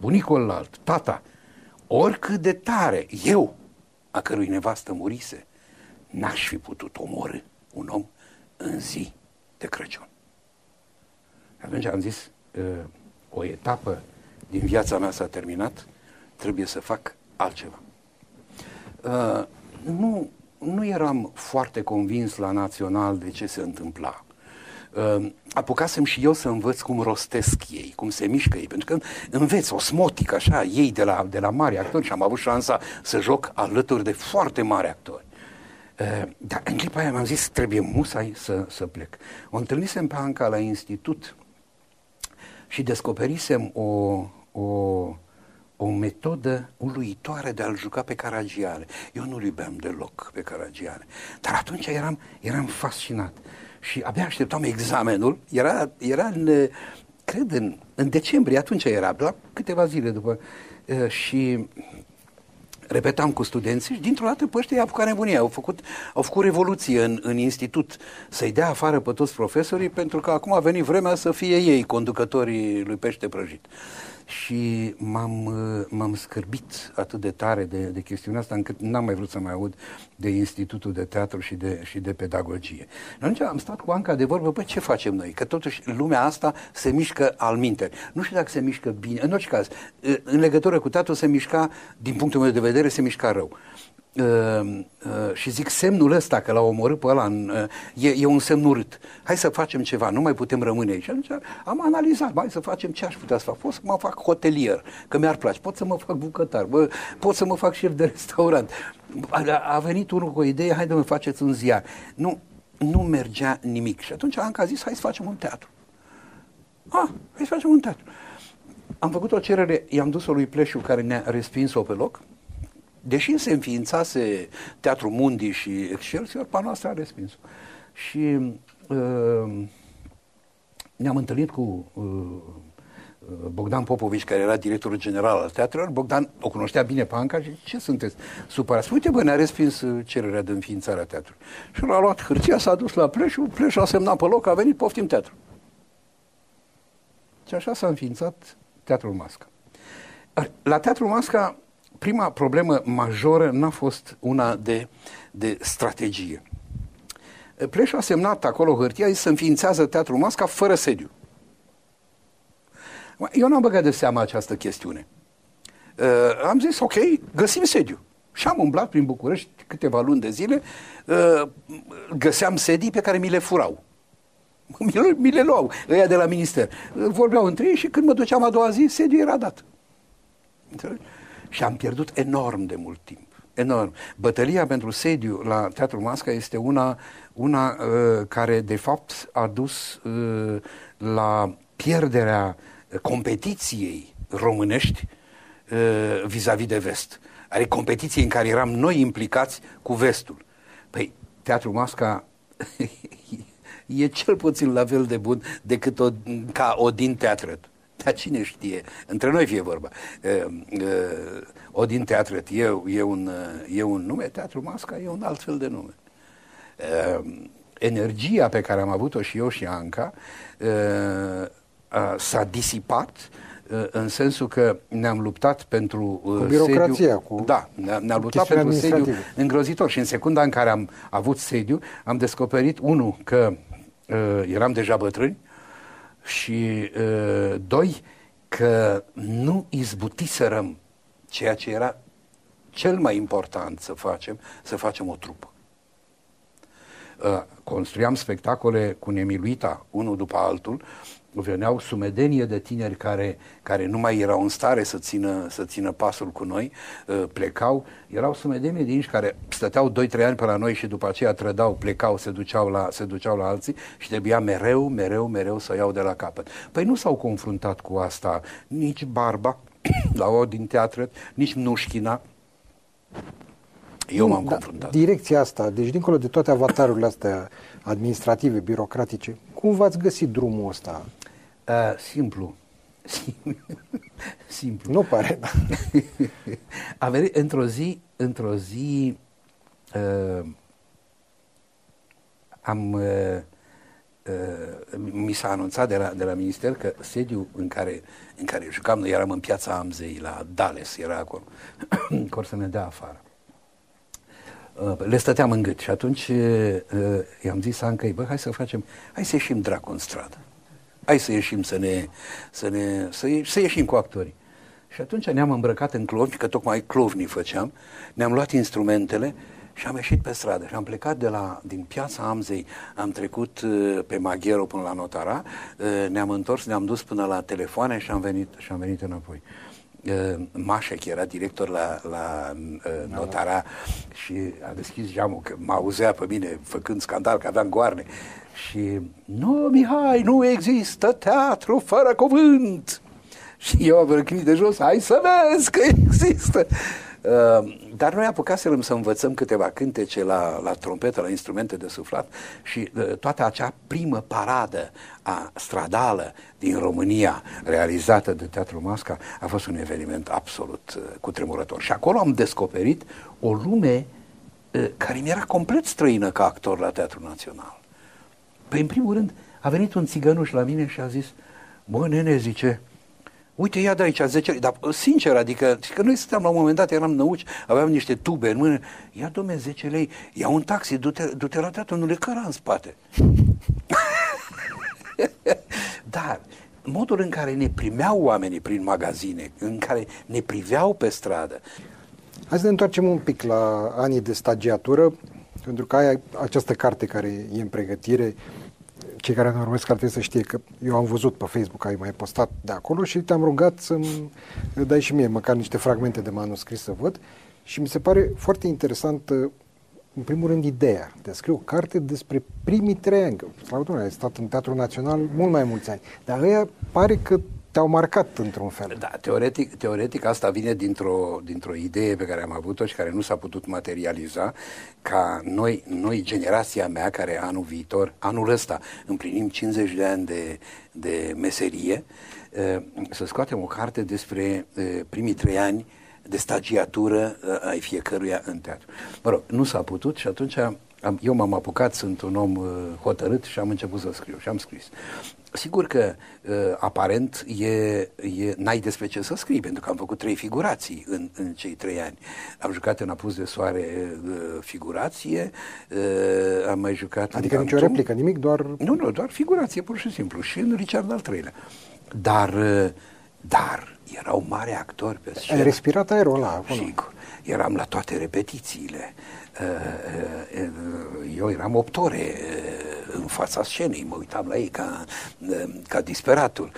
bunicul alt, tata, oricât de tare, eu, a cărui nevastă murise, n-aș fi putut omorâ un om în zi de Crăciun. Atunci am zis, uh, o etapă din viața mea s-a terminat, trebuie să fac altceva. Uh, nu, nu eram foarte convins la național de ce se întâmpla. Uh, apucasem și eu să învăț cum rostesc ei, cum se mișcă ei, pentru că înveți osmotic așa, ei de la, de la mari actori și am avut șansa să joc alături de foarte mari actori. Uh, dar în clipa aia mi-am zis, trebuie musai să, să plec. O întâlnisem pe Anca la institut și descoperisem o, o o metodă uluitoare de a-l juca pe Caragiale. Eu nu-l iubeam deloc pe Caragiale, dar atunci eram, eram fascinat. Și abia așteptam examenul, era, era în, cred, în, în decembrie, atunci era, la câteva zile după, și repetam cu studenții și dintr-o dată pe ăștia i-a apucat nebunia. Au făcut, au făcut revoluție în, în institut. Să-i dea afară pe toți profesorii pentru că acum a venit vremea să fie ei conducătorii lui pește prăjit și m-am, uh, m-am scârbit atât de tare de, de chestiunea asta încât n-am mai vrut să mai aud de Institutul de Teatru și de, și de Pedagogie. Atunci am stat cu Anca de vorbă, păi ce facem noi? Că totuși lumea asta se mișcă al minte. Nu știu dacă se mișcă bine. În orice caz, uh, în legătură cu teatru se mișca, din punctul meu de vedere, se mișca rău. Uh, uh, și zic semnul ăsta că l-a omorât pe ăla în, uh, e, e un semn urât. Hai să facem ceva, nu mai putem rămâne aici. Atunci am analizat, hai să facem ce aș putea să fac. Pot să mă fac hotelier, că mi-ar place, pot să mă fac bucătar, bă, pot să mă fac șef de restaurant. A, a venit unul cu o idee, hai de mă faceți un ziar. Nu, nu mergea nimic. Și atunci am zis, hai să facem un teatru. Ah, hai să facem un teatru. Am făcut o cerere, i-am dus-o lui Pleșu care ne-a respins-o pe loc, deși se înființase Teatru Mundi și Excelsior, pe noastră a respins Și uh, ne-am întâlnit cu uh, Bogdan Popovici, care era directorul general al teatrelor, Bogdan o cunoștea bine pe Anca și ce sunteți supărați? Uite, bă, ne-a respins uh, cererea de înființare a teatrului. Și l-a luat hârtia, s-a dus la Pleșu, Pleșu a semnat pe loc, a venit, poftim teatru. Și așa s-a înființat Teatrul Masca. La Teatrul Masca, prima problemă majoră n-a fost una de, de strategie. Pleșu a semnat acolo hârtia, și se înființează Teatrul Masca fără sediu. Eu n-am băgat de seama această chestiune. Uh, am zis, ok, găsim sediu. Și am umblat prin București câteva luni de zile, uh, găseam sedii pe care mi le furau. Mi le, mi le luau, ăia de la minister. Vorbeau între ei și când mă duceam a doua zi, sediu era dat. Și am pierdut enorm de mult timp. Enorm. Bătălia pentru sediu la Teatrul Masca este una, una uh, care, de fapt, a dus uh, la pierderea competiției românești uh, vis-a-vis de vest. Are competiție în care eram noi implicați cu vestul. Păi, Teatrul Masca e cel puțin la fel de bun decât o, ca Odin Teatret. Dar cine știe? Între noi fie vorba. Uh, uh, Odin Teatret e, e, un, e un nume, Teatrul Masca e un alt fel de nume. Energia pe care am avut-o și eu și Anca s-a disipat în sensul că ne-am luptat pentru cu birocrația, sediu. Cu da, ne-am luptat pentru sediu îngrozitor și în secunda în care am avut sediu am descoperit, unul, că uh, eram deja bătrâni și uh, doi, că nu izbutiserăm ceea ce era cel mai important să facem, să facem o trupă. Uh, construiam spectacole cu nemiluita, unul după altul, veneau sumedenie de tineri care, care nu mai erau în stare să țină, să țină pasul cu noi, uh, plecau, erau sumedenie de inși care stăteau 2-3 ani pe la noi și după aceea trădau, plecau, se duceau, la, se duceau la alții și trebuia mereu, mereu, mereu să iau de la capăt. Păi nu s-au confruntat cu asta nici Barba, la o din teatră, nici Nușchina, eu m-am da, confruntat. Direcția asta, deci dincolo de toate avatarurile astea administrative, birocratice, cum v-ați găsit drumul ăsta? Uh, simplu. simplu. Nu pare, da. A venit într-o zi, într-o zi uh, am uh, uh, mi s-a anunțat de la, de la minister că sediul în care, în care jucam, noi eram în piața Amzei, la Dales, era acolo, că să ne dea afară. Uh, le stăteam în gât și atunci uh, i-am zis Ancăi, bă, hai să facem, hai să ieșim dracu în stradă hai să ieșim să ne, să ne, să, să ieșim cu actorii. Și atunci ne-am îmbrăcat în clovni, că tocmai clovni făceam, ne-am luat instrumentele și am ieșit pe stradă și am plecat de la, din piața Amzei, am trecut uh, pe Maghero până la Notara, uh, ne-am întors, ne-am dus până la telefoane și am venit, și am venit înapoi. Uh, Mașec era director la, la uh, Notara și a deschis geamul, că mă auzea pe mine făcând scandal, că aveam goarne. Și, nu, Mihai, nu există teatru fără cuvânt. Și eu am răcnit de jos, hai să vezi că există. Uh, dar noi apucasem să învățăm câteva cântece la, la trompetă, la instrumente de suflat și uh, toată acea primă paradă a stradală din România realizată de Teatrul Masca a fost un eveniment absolut uh, cutremurător. Și acolo am descoperit o lume uh, care mi era complet străină ca actor la Teatrul Național. Păi, în primul rând, a venit un țigănuș la mine și a zis, bă, nene, zice, uite, ia de aici 10 lei, dar sincer, adică, că noi stăteam la un moment dat, eram năuci, aveam niște tube în mână, ia, domne, 10 lei, ia un taxi, du-te, du-te la teatru, nu le căra în spate. dar, modul în care ne primeau oamenii prin magazine, în care ne priveau pe stradă. Hai să ne întoarcem un pic la anii de stagiatură. Pentru că ai această carte care e în pregătire, cei care ne urmesc ar trebui să știe că eu am văzut pe Facebook, ai mai postat de acolo și te-am rugat să-mi dai și mie măcar niște fragmente de manuscris să văd și mi se pare foarte interesant în primul rând ideea de a scrie o carte despre primii trei ani. Slavă Domnule, ai stat în Teatrul Național mult mai mulți ani, dar ăia pare că te-au marcat într-un fel. Da, teoretic, teoretic asta vine dintr-o, dintr-o idee pe care am avut-o și care nu s-a putut materializa, ca noi, noi, generația mea, care anul viitor, anul ăsta, împlinim 50 de ani de, de meserie, să scoatem o carte despre primii trei ani de stagiatură ai fiecăruia în teatru. Mă rog, nu s-a putut și atunci am, eu m-am apucat, sunt un om uh, hotărât și am început să scriu și am scris. Sigur că uh, aparent e, e, n-ai despre ce să scrii, pentru că am făcut trei figurații în, în cei trei ani. Am jucat în Apus de Soare uh, figurație, uh, am mai jucat Adică în nicio replică, nimic, doar... Nu, nu, doar figurație, pur și simplu. Și în Richard al III-lea. Dar, uh, dar erau mari actori pe scenă. Ai respirat aerul ăla acolo. Sigur. Eram la toate repetițiile. Uh, uh, eu eram opt ore uh, în fața scenei, mă uitam la ei ca, ca disperatul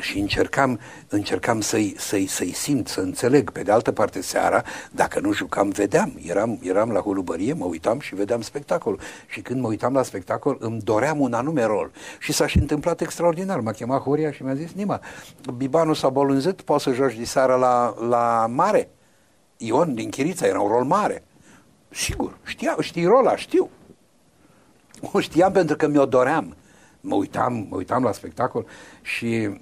și încercam, încercam să-i, să-i, să-i simt, să înțeleg. Pe de altă parte, seara, dacă nu jucam, vedeam. Eram, eram la holubărie, mă uitam și vedeam spectacolul. Și când mă uitam la spectacol, îmi doream un anume rol. Și s-a și întâmplat extraordinar. M-a chemat Horia și mi-a zis, Nima, Bibanu s-a bolunzit, poți să joci de seara la, la mare? Ion din Chirița era un rol mare. Sigur, știa, știi rola, știu. O știam pentru că mi-o doream. Mă uitam, mă uitam la spectacol și...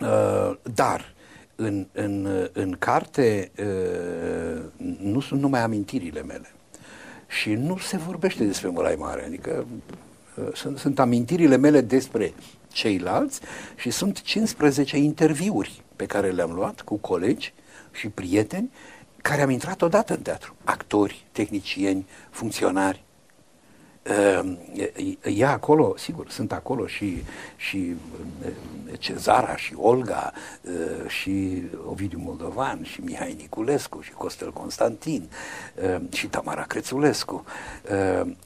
Uh, dar în, în, în carte uh, nu sunt numai amintirile mele. Și nu se vorbește despre Mălai Mare. Adică uh, sunt, sunt amintirile mele despre ceilalți și sunt 15 interviuri pe care le-am luat cu colegi și prieteni care am intrat odată în teatru. Actori, tehnicieni, funcționari. Ehm, ea acolo, sigur, sunt acolo și, și Cezara și Olga și Ovidiu Moldovan și Mihai Niculescu și Costel Constantin și Tamara Crețulescu.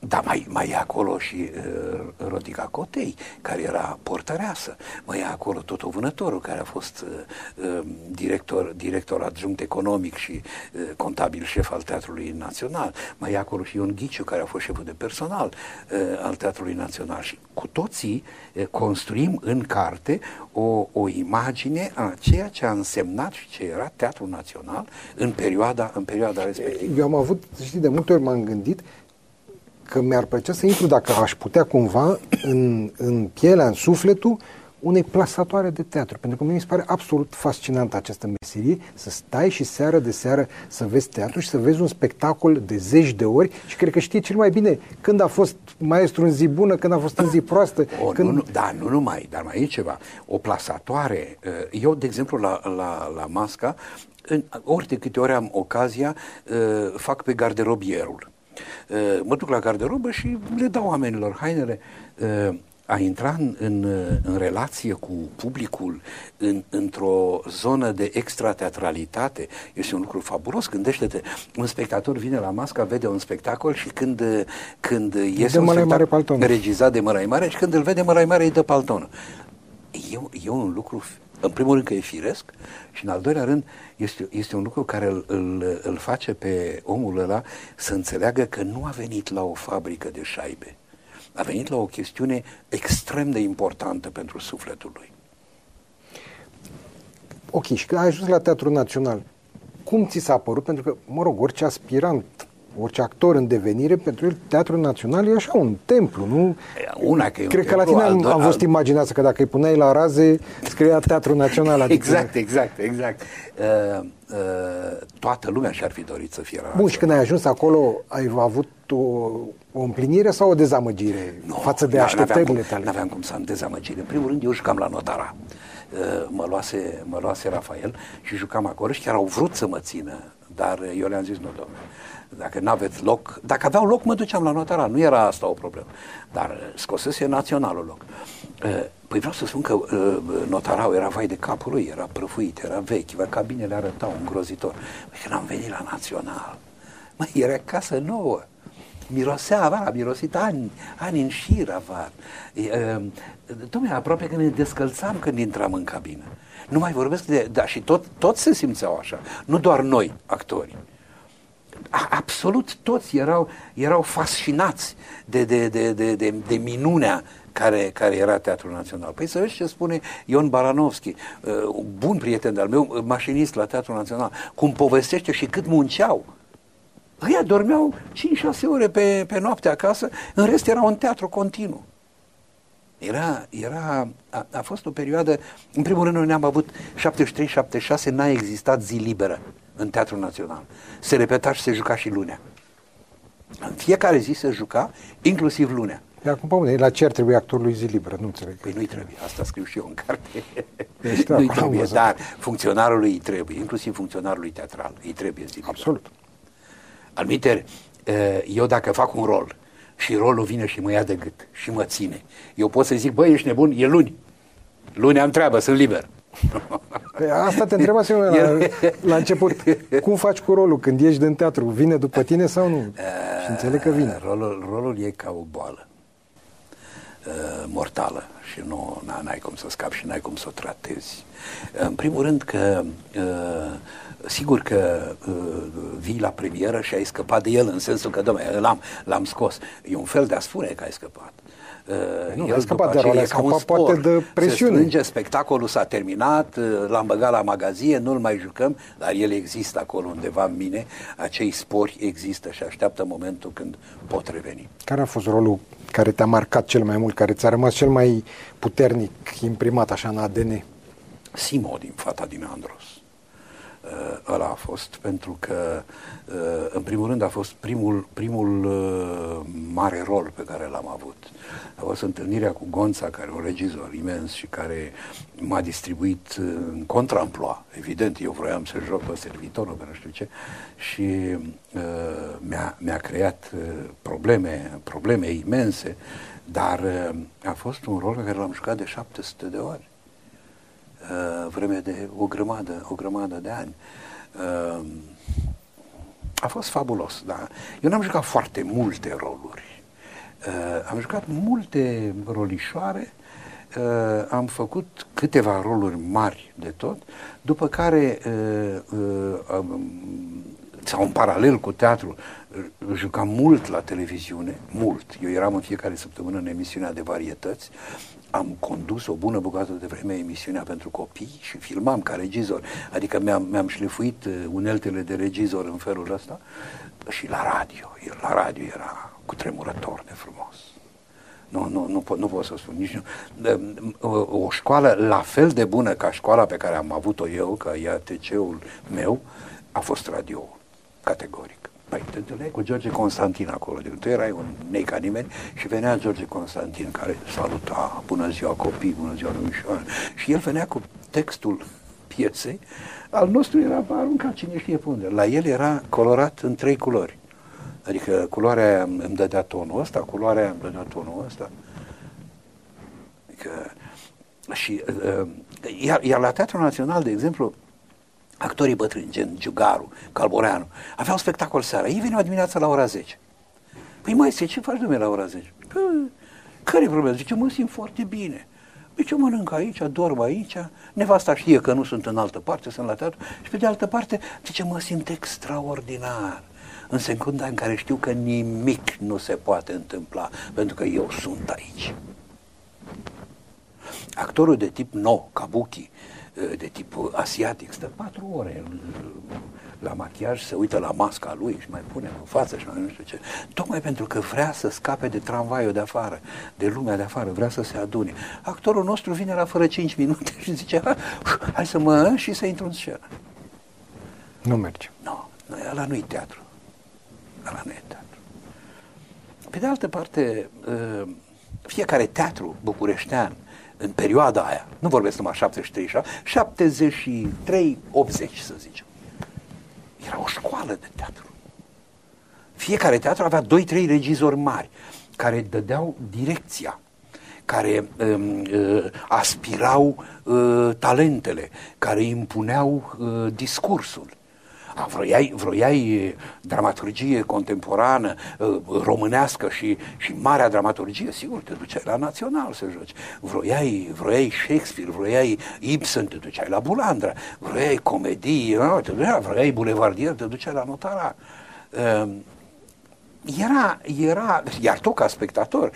Dar mai, mai e acolo și Rodica Cotei, care era portăreasă. Mai e acolo tot vânătorul, care a fost director, director adjunct economic și contabil șef al Teatrului Național. Mai e acolo și Ion Ghiciu, care a fost șeful de personal al Teatrului Național. Și cu toții construim în carte o, o imagine a ceea ce a însemnat și ce era Teatrul Național în perioada, în perioada respectivă. Eu am avut, știi, de multe ori m-am gândit că mi-ar plăcea să intru, dacă aș putea cumva, în, în pielea, în sufletul unei plasatoare de teatru. Pentru că mi se pare absolut fascinantă această meserie, să stai și seară de seară să vezi teatru și să vezi un spectacol de zeci de ori și cred că știi cel mai bine când a fost maestru în zi bună, când a fost în zi proastă. O, când... nu, nu, da, nu numai, dar mai e ceva. O plasatoare, uh, eu, de exemplu, la, la, la Masca, în, ori de câte ori am ocazia, uh, fac pe garderobierul. Uh, mă duc la garderobă și le dau oamenilor hainele a intra în, în, în relație cu publicul în, într-o zonă de extrateatralitate este un lucru fabulos. Gândește-te, un spectator vine la masca, vede un spectacol și când, când iese un spectacol regizat de Mărai Mare și când îl vede Mărai Mare îi dă paltonă. E, e un lucru, în primul rând că e firesc și în al doilea rând este, este un lucru care îl, îl, îl face pe omul ăla să înțeleagă că nu a venit la o fabrică de șaibe a venit la o chestiune extrem de importantă pentru sufletul lui. Ok, și când ai ajuns la Teatrul Național, cum ți s-a părut? Pentru că, mă rog, orice aspirant, orice actor în devenire, pentru el Teatrul Național e așa un templu, nu? Una că e Cred un că la tine am, al, am fost imaginați că dacă îi puneai la raze, scria Teatrul Național. Adică... Exact, exact, exact. Uh, uh, toată lumea și-ar fi dorit să fie la Bun, și când ai ajuns acolo, ai avut o, o împlinire sau o dezamăgire no, față de așteptările tale? Nu aveam cum să am dezamăgire. În primul rând, eu jucam la notara. Uh, mă luase, mă luase Rafael și jucam acolo și chiar au vrut să mă țină, dar eu le-am zis, nu, domnule, dacă nu aveți loc, dacă aveau loc, mă duceam la notara, nu era asta o problemă. Dar uh, scosese naționalul loc. Uh, păi vreau să spun că notarau era vai de capul lui, era prăfuit, era vechi, cabinele arătau îngrozitor. Păi când am venit la național, mă, era casă nouă mirosea, va, a mirosit ani, ani în șir, avar. Dom'le, aproape că ne descălțam când intram în cabină. Nu mai vorbesc de... Da, și tot, tot se simțeau așa. Nu doar noi, actorii. Absolut toți erau, erau fascinați de, de, de, de, de, de minunea care, care era Teatrul Național. Păi să vezi ce spune Ion Baranovski, uh, bun prieten al meu, mașinist la Teatrul Național, cum povestește și cât munceau. Ăia dormeau 5-6 ore pe, pe noapte acasă, în rest era un teatru continuu. Era, era, a, a fost o perioadă, în primul rând noi ne-am avut 73-76, n-a existat zi liberă în Teatrul Național. Se repeta și se juca și lunea. În fiecare zi se juca, inclusiv lunea. Iar acum, pămâne, la ce ar trebui actorului zi liberă? Nu înțeleg. Păi nu-i trebuie, asta scriu și eu în carte. Deci, nu-i trebuie, dar funcționarului îi trebuie, inclusiv funcționarului teatral, îi trebuie zi liberă. Absolut. Almiter, eu dacă fac un rol și rolul vine și mă ia de gât și mă ține, eu pot să zic, băi, ești nebun, e luni. Luni am treabă, sunt liber. Păi asta te întreba la, la început. Cum faci cu rolul când ești în teatru? Vine după tine sau nu? Și înțeleg că vine. Rolul, rolul e ca o boală uh, mortală și nu n-ai cum să scapi și n-ai cum să o tratezi. În primul rând că uh, sigur că uh, vii la premieră și ai scăpat de el în sensul că, domnule, l-am, l-am scos. E un fel de a spune că ai scăpat. Uh, nu, el scăpat de rol, a scăpat poate de presiune. Se strânge, spectacolul s-a terminat, uh, l-am băgat la magazie, nu-l mai jucăm, dar el există acolo undeva în mine, acei spori există și așteaptă momentul când pot reveni. Care a fost rolul care te-a marcat cel mai mult, care ți-a rămas cel mai puternic imprimat așa în ADN? Simo din Fata din Andros. Uh, ăla a fost pentru că, uh, în primul rând, a fost primul, primul uh, mare rol pe care l-am avut. A fost întâlnirea cu Gonța, care e un regizor imens și care m-a distribuit în contramploa. Evident, eu vroiam să joc pe servitorul, pe nu știu ce, și uh, mi-a, mi-a creat uh, probleme, probleme imense, dar uh, a fost un rol pe care l-am jucat de 700 de ori. Uh, vreme de o grămadă, o grămadă de ani. Uh, a fost fabulos, da. Eu n-am jucat foarte multe roluri. Uh, am jucat multe rolișoare, uh, am făcut câteva roluri mari de tot, după care uh, uh, sau în paralel cu teatru, jucam mult la televiziune, mult. Eu eram în fiecare săptămână în emisiunea de varietăți am condus o bună bucată de vreme emisiunea pentru copii și filmam ca regizor. Adică mi-am, mi-am șlefuit uh, uneltele de regizor în felul ăsta și la radio. La radio era cu tremurător de frumos. Nu, nu, nu, pot, nu pot să spun nici nu. O, o școală la fel de bună ca școala pe care am avut-o eu, ca IATC-ul meu, a fost radio categoric. Păi te întâlneai cu George Constantin acolo, de tu erai un nei ca nimeni și venea George Constantin care saluta, bună ziua copii, bună ziua domnișoară și el venea cu textul piesei, al nostru era aruncat cine știe pe unde. La el era colorat în trei culori. Adică culoarea aia îmi dădea tonul ăsta, culoarea aia îmi dădea tonul ăsta. Adică, și, uh, iar, iar la Teatrul Național, de exemplu, actorii bătrâni, gen Giugaru, Calboreanu, aveau spectacol seara. Ei veneau dimineața la ora 10. Păi mai ce faci dumne la ora 10? Păi, care e problema? Zice, mă simt foarte bine. Păi ce mănânc aici, dorm aici, nevasta știe că nu sunt în altă parte, sunt la teatru și pe de altă parte, zice, mă simt extraordinar. În secunda în care știu că nimic nu se poate întâmpla, pentru că eu sunt aici. Actorul de tip nou, Kabuki, Eh, de tip asiatic, stă patru ore la machiaj, se uită la masca lui și mai pune în față și mai nu știu ce. Tocmai pentru că vrea să scape de tramvaiul de afară, de lumea de afară, vrea să se adune. Actorul nostru vine la fără 5 minute și zice, hai să mă și să intru în scenă. Nu merge. Nu, no, ăla nu-i teatru. Ăla nu e teatru. Pe de altă parte, eh, fiecare teatru bucureștean în perioada aia, nu vorbesc numai 73, 73, 80 să zicem. Era o școală de teatru. Fiecare teatru avea 2-3 regizori mari care dădeau direcția, care um, uh, aspirau uh, talentele, care impuneau uh, discursul. A, vroiai, vroiai dramaturgie contemporană, românească și, și marea dramaturgie, sigur, te duceai la Național să joci. Vroiai, vroiai Shakespeare, vroiai Ibsen, te duceai la Bulandra. Vroiai comedii, te duceai, vroiai Boulevardier, te duceai la Notara. Era, era, iar tu ca spectator,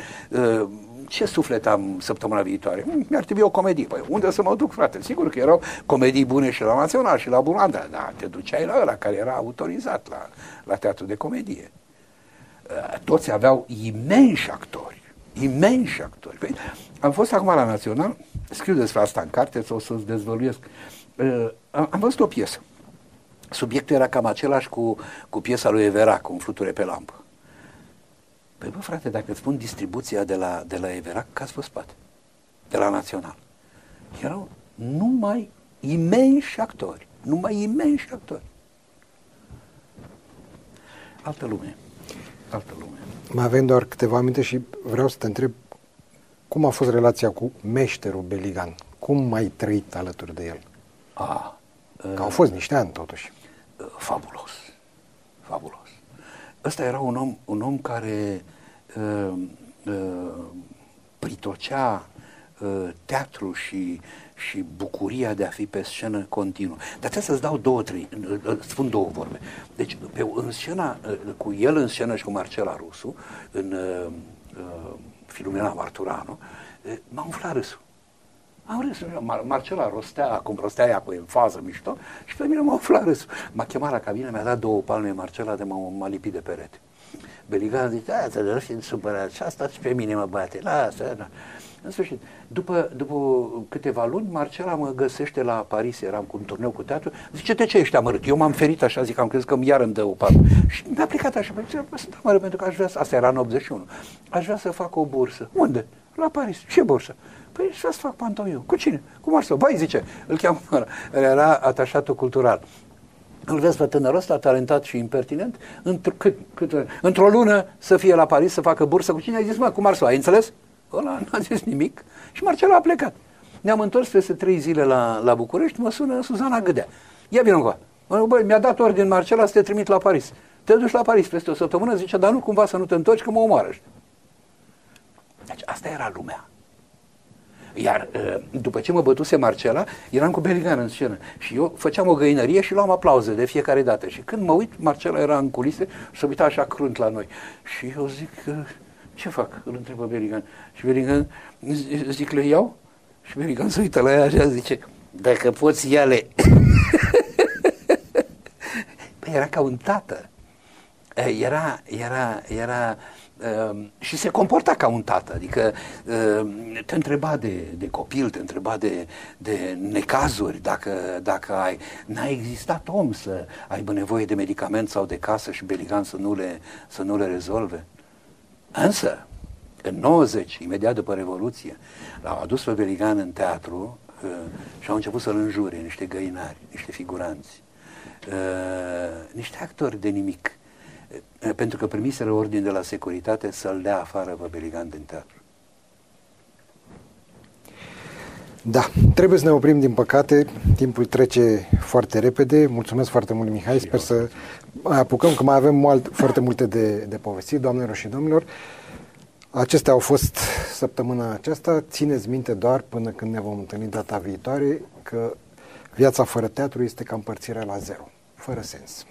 ce suflet am săptămâna viitoare? Mi-ar trebui o comedie. Păi unde să mă duc, frate? Sigur că erau comedii bune și la Național și la Bunanda, dar te duceai la ăla care era autorizat la, la teatru de comedie. Uh, toți aveau imensi actori, imensi actori. Păi, am fost acum la Național, scriu despre asta în carte, o să-ți dezvăluiesc. Uh, am văzut o piesă. Subiectul era cam același cu, cu piesa lui Everac, cu un fluture pe lampă. Păi bă, frate, dacă îți spun distribuția de la, de la Everac, cați pe spate. De la Național. Erau numai imensi actori. Numai imensi actori. Altă lume. Altă lume. Mai avem doar câteva aminte și vreau să te întreb cum a fost relația cu meșterul Beligan? Cum ai trăit alături de el? A, Că au fost niște ani totuși. fabulos. Fabulos. Ăsta era un om, un om care uh, uh, pritocea uh, teatru și, și bucuria de a fi pe scenă continuă. Dar trebuie să-ți dau două, trei, uh, uh, spun două vorbe. Deci, pe, în scena, uh, cu el în scenă și cu Marcela Rusu, în uh, uh, Filumena Marturano, uh, m-a umflat râsul. Am râs, Mar- Marcela rostea, cum rostea ea cu în fază mișto și pe mine m-a umflat râsul. M-a chemat la cabină, mi-a dat două palme Marcela de m-a, m-a lipit de perete. Beligan zice, da, să nu fiind supărat, și asta și pe mine mă bate, lasă, da. În sfârșit, după, după câteva luni, Marcela mă găsește la Paris, eram cu un turneu cu teatru, zice, de ce ești amărât? Eu m-am ferit așa, zic, am crezut că iar îmi dă o palmă. Și mi-a plecat așa, zice, sunt amărât pentru că aș vrea să, asta era în 81, aș vrea să fac o bursă. Unde? La Paris. Ce bursă? Păi și să fac pantomiu. Cu cine? Cu Marcel. Băi, zice, îl cheamă, era atașatul cultural. Îl vezi pe tânărul ăsta, talentat și impertinent, într- cât, cât, într-o lună să fie la Paris, să facă bursă cu cine? Ai zis, mă, cu Marcel, ai înțeles? Ăla n-a zis nimic și Marcel a plecat. Ne-am întors peste trei zile la, la București, mă sună Suzana Gâdea. Ia vină cu Băi, mi-a dat ordin Marcela să te trimit la Paris. Te duci la Paris peste o săptămână, zice, dar nu cumva să nu te întorci, că mă omoară. Deci asta era lumea. Iar după ce mă bătuse Marcela, eram cu Beligan în scenă și eu făceam o găinărie și luam aplauze de fiecare dată. Și când mă uit, Marcela era în culise și se uita așa crunt la noi. Și eu zic, ce fac? Îl întrebă Beligan. Și Beligan, zic, le iau? Și Beligan se uită la ea așa, zice, dacă poți, ia-le. păi era ca un tată. Era, era, era Uh, și se comporta ca un tată, adică uh, te întreba de, de copil, te întreba de, de necazuri, dacă, dacă ai, n-a existat om să aibă nevoie de medicament sau de casă și Beligan să nu le, să nu le rezolve. Însă, în 90, imediat după Revoluție, l-au adus pe Beligan în teatru uh, și au început să-l înjure niște găinari, niște figuranți, uh, niște actori de nimic pentru că primiseră ordin de la securitate să-l dea afară pe Beligan din teatru. Da, trebuie să ne oprim din păcate, timpul trece foarte repede. Mulțumesc foarte mult, Mihai, sper să apucăm, că mai avem mult, foarte multe de, de povestit, doamnelor și domnilor. Acestea au fost săptămâna aceasta. Țineți minte doar până când ne vom întâlni data viitoare că viața fără teatru este ca împărțirea la zero, fără sens.